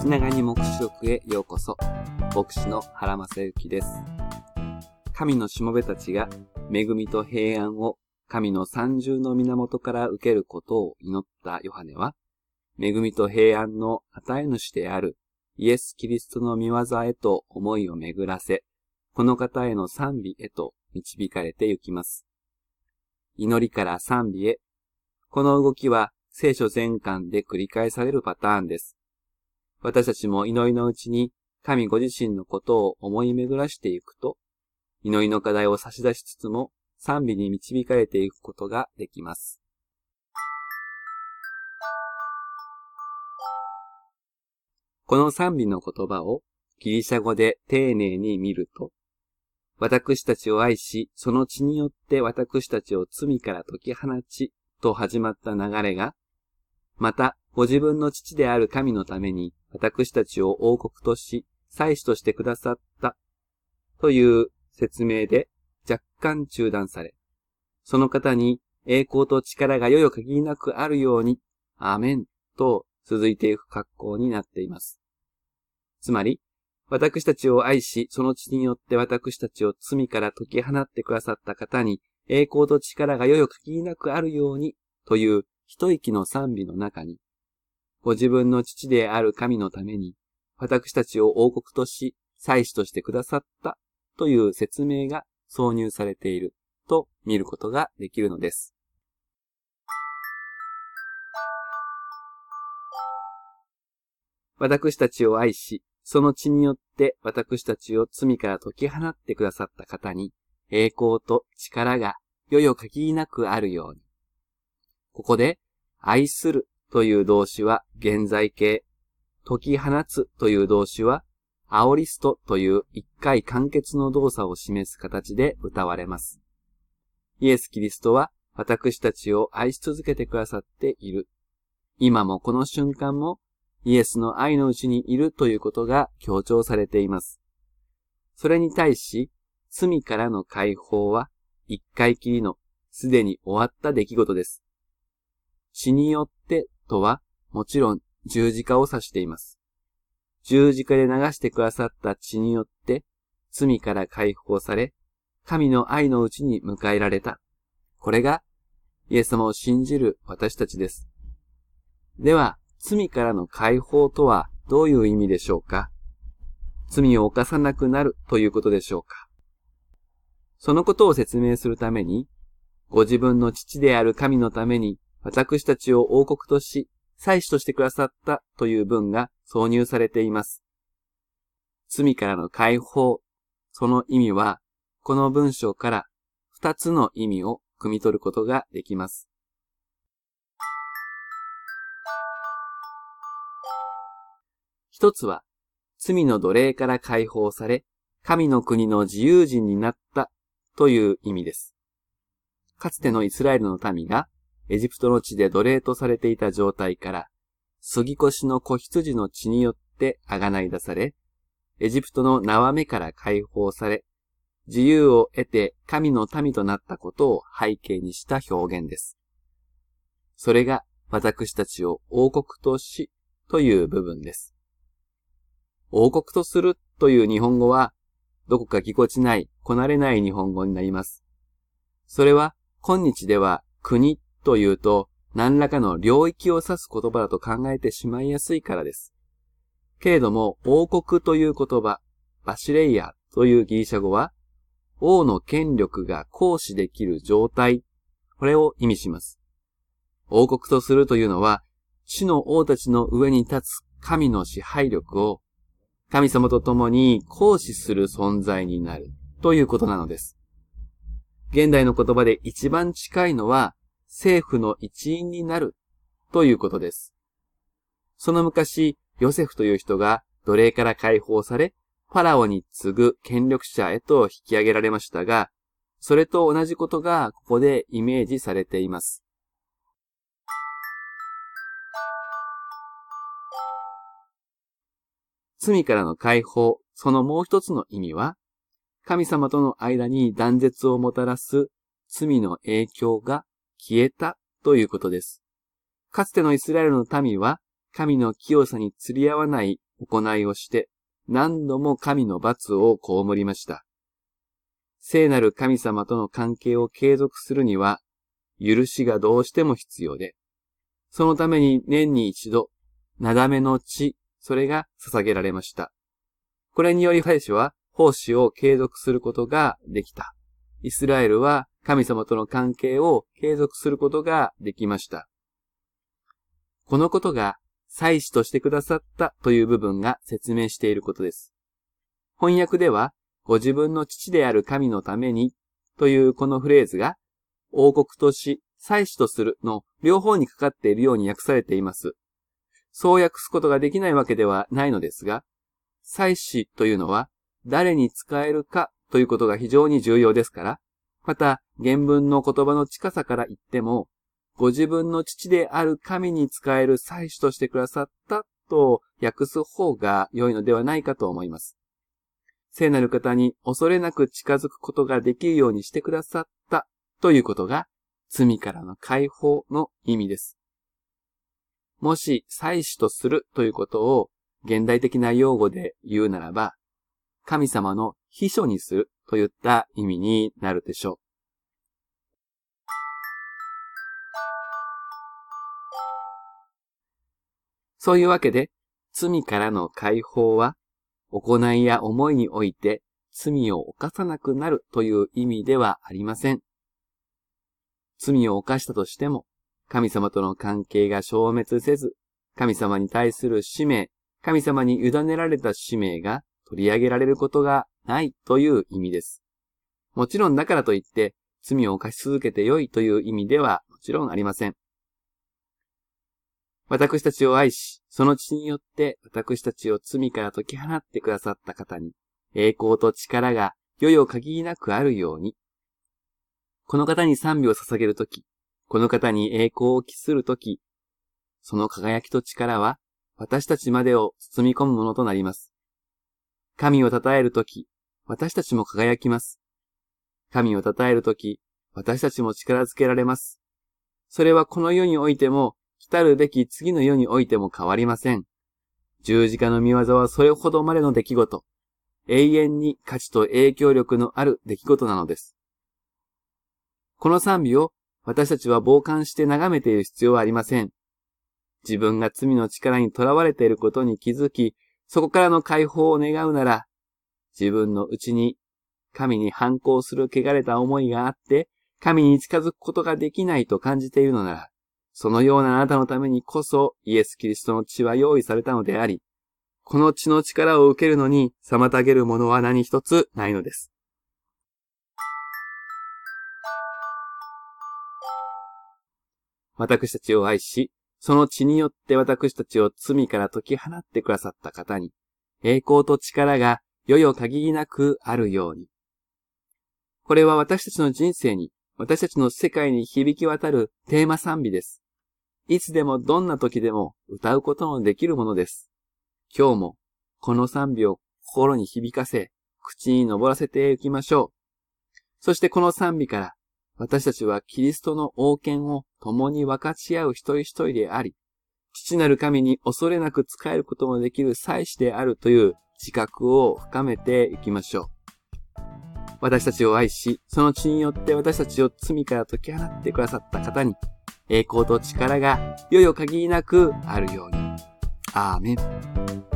気長に目視録へようこそ。牧師の原正幸です。神のしもべたちが恵みと平安を神の三重の源から受けることを祈ったヨハネは、恵みと平安の与え主であるイエス・キリストの見業へと思いを巡らせ、この方への賛美へと導かれてゆきます。祈りから賛美へ。この動きは聖書全巻で繰り返されるパターンです。私たちも祈りのうちに神ご自身のことを思い巡らしていくと、祈りの課題を差し出しつつも賛美に導かれていくことができます。この賛美の言葉をギリシャ語で丁寧に見ると、私たちを愛し、その血によって私たちを罪から解き放ち、と始まった流れが、また、ご自分の父である神のために、私たちを王国とし、祭司としてくださった、という説明で若干中断され、その方に栄光と力がよよ限りなくあるように、アーメンと続いていく格好になっています。つまり、私たちを愛し、その血によって私たちを罪から解き放ってくださった方に、栄光と力がよよ限りなくあるように、という一息の賛美の中に、ご自分の父である神のために、私たちを王国とし、祭司としてくださったという説明が挿入されていると見ることができるのです。私たちを愛し、その血によって私たちを罪から解き放ってくださった方に、栄光と力がよよ限りなくあるように。ここで、愛するという動詞は現在形、解き放つという動詞は、アオリストという一回完結の動作を示す形で歌われます。イエス・キリストは私たちを愛し続けてくださっている。今もこの瞬間もイエスの愛のうちにいるということが強調されています。それに対し、罪からの解放は一回きりのすでに終わった出来事です。血によってとはもちろん十字架を指しています。十字架で流してくださった血によって罪から解放され、神の愛のうちに迎えられた。これがイエス様を信じる私たちです。では、罪からの解放とはどういう意味でしょうか？罪を犯さなくなるということでしょうか？そのことを説明するために、ご自分の父である神のために私たちを王国とし、祭司としてくださったという文が挿入されています。罪からの解放、その意味は、この文章から二つの意味を汲み取ることができます。一つは、罪の奴隷から解放され、神の国の自由人になったという意味です。かつてのイスラエルの民が、エジプトの地で奴隷とされていた状態から、杉越の子羊の血によって贖い出され、エジプトの縄目から解放され、自由を得て神の民となったことを背景にした表現です。それが私たちを王国としという部分です。王国とするという日本語は、どこかぎこちない、こなれない日本語になります。それは、今日では国というと、何らかの領域を指す言葉だと考えてしまいやすいからです。けれども、王国という言葉、バシレイヤというギリシャ語は、王の権力が行使できる状態、これを意味します。王国とするというのは、地の王たちの上に立つ神の支配力を神様と共に行使する存在になるということなのです。現代の言葉で一番近いのは政府の一員になるということです。その昔、ヨセフという人が奴隷から解放され、ファラオに次ぐ権力者へと引き上げられましたが、それと同じことがここでイメージされています。罪からの解放、そのもう一つの意味は、神様との間に断絶をもたらす罪の影響が消えたということです。かつてのイスラエルの民は、神の清さに釣り合わない行いをして、何度も神の罰を被りました。聖なる神様との関係を継続するには、許しがどうしても必要で、そのために年に一度、なだめの血、それが捧げられました。これにより彼氏は奉仕を継続することができた。イスラエルは神様との関係を継続することができました。このことが祭司としてくださったという部分が説明していることです。翻訳では、ご自分の父である神のためにというこのフレーズが、王国とし、祭司とするの両方にかかっているように訳されています。そう訳すことができないわけではないのですが、祭司というのは誰に使えるかということが非常に重要ですから、また原文の言葉の近さから言っても、ご自分の父である神に使える祭司としてくださったと訳す方が良いのではないかと思います。聖なる方に恐れなく近づくことができるようにしてくださったということが罪からの解放の意味です。もし祭司とするということを現代的な用語で言うならば、神様の秘書にするといった意味になるでしょう。そういうわけで、罪からの解放は、行いや思いにおいて罪を犯さなくなるという意味ではありません。罪を犯したとしても、神様との関係が消滅せず、神様に対する使命、神様に委ねられた使命が取り上げられることがないという意味です。もちろんだからといって、罪を犯し続けて良いという意味ではもちろんありません。私たちを愛し、その血によって私たちを罪から解き放ってくださった方に、栄光と力が世々限りなくあるように、この方に賛美を捧げるとき、この方に栄光を期するとき、その輝きと力は私たちまでを包み込むものとなります。神を称えるとき、私たちも輝きます。神を称えるとき、私たちも力づけられます。それはこの世においても来るべき次の世においても変わりません。十字架の見業はそれほどまでの出来事。永遠に価値と影響力のある出来事なのです。この賛美を私たちは傍観して眺めている必要はありません。自分が罪の力に囚われていることに気づき、そこからの解放を願うなら、自分のうちに神に反抗する汚れた思いがあって、神に近づくことができないと感じているのなら、そのようなあなたのためにこそイエス・キリストの血は用意されたのであり、この血の力を受けるのに妨げるものは何一つないのです。私たちを愛し、その血によって私たちを罪から解き放ってくださった方に、栄光と力が世々限りなくあるように。これは私たちの人生に私たちの世界に響き渡るテーマ賛美です。いつでもどんな時でも歌うことのできるものです。今日もこの賛美を心に響かせ、口に登らせていきましょう。そしてこの賛美から私たちはキリストの王権を共に分かち合う一人一人であり、父なる神に恐れなく仕えることもできる祭司であるという自覚を深めていきましょう。私たちを愛し、その血によって私たちを罪から解き放ってくださった方に、栄光と力が世々限りなくあるように。アーメン。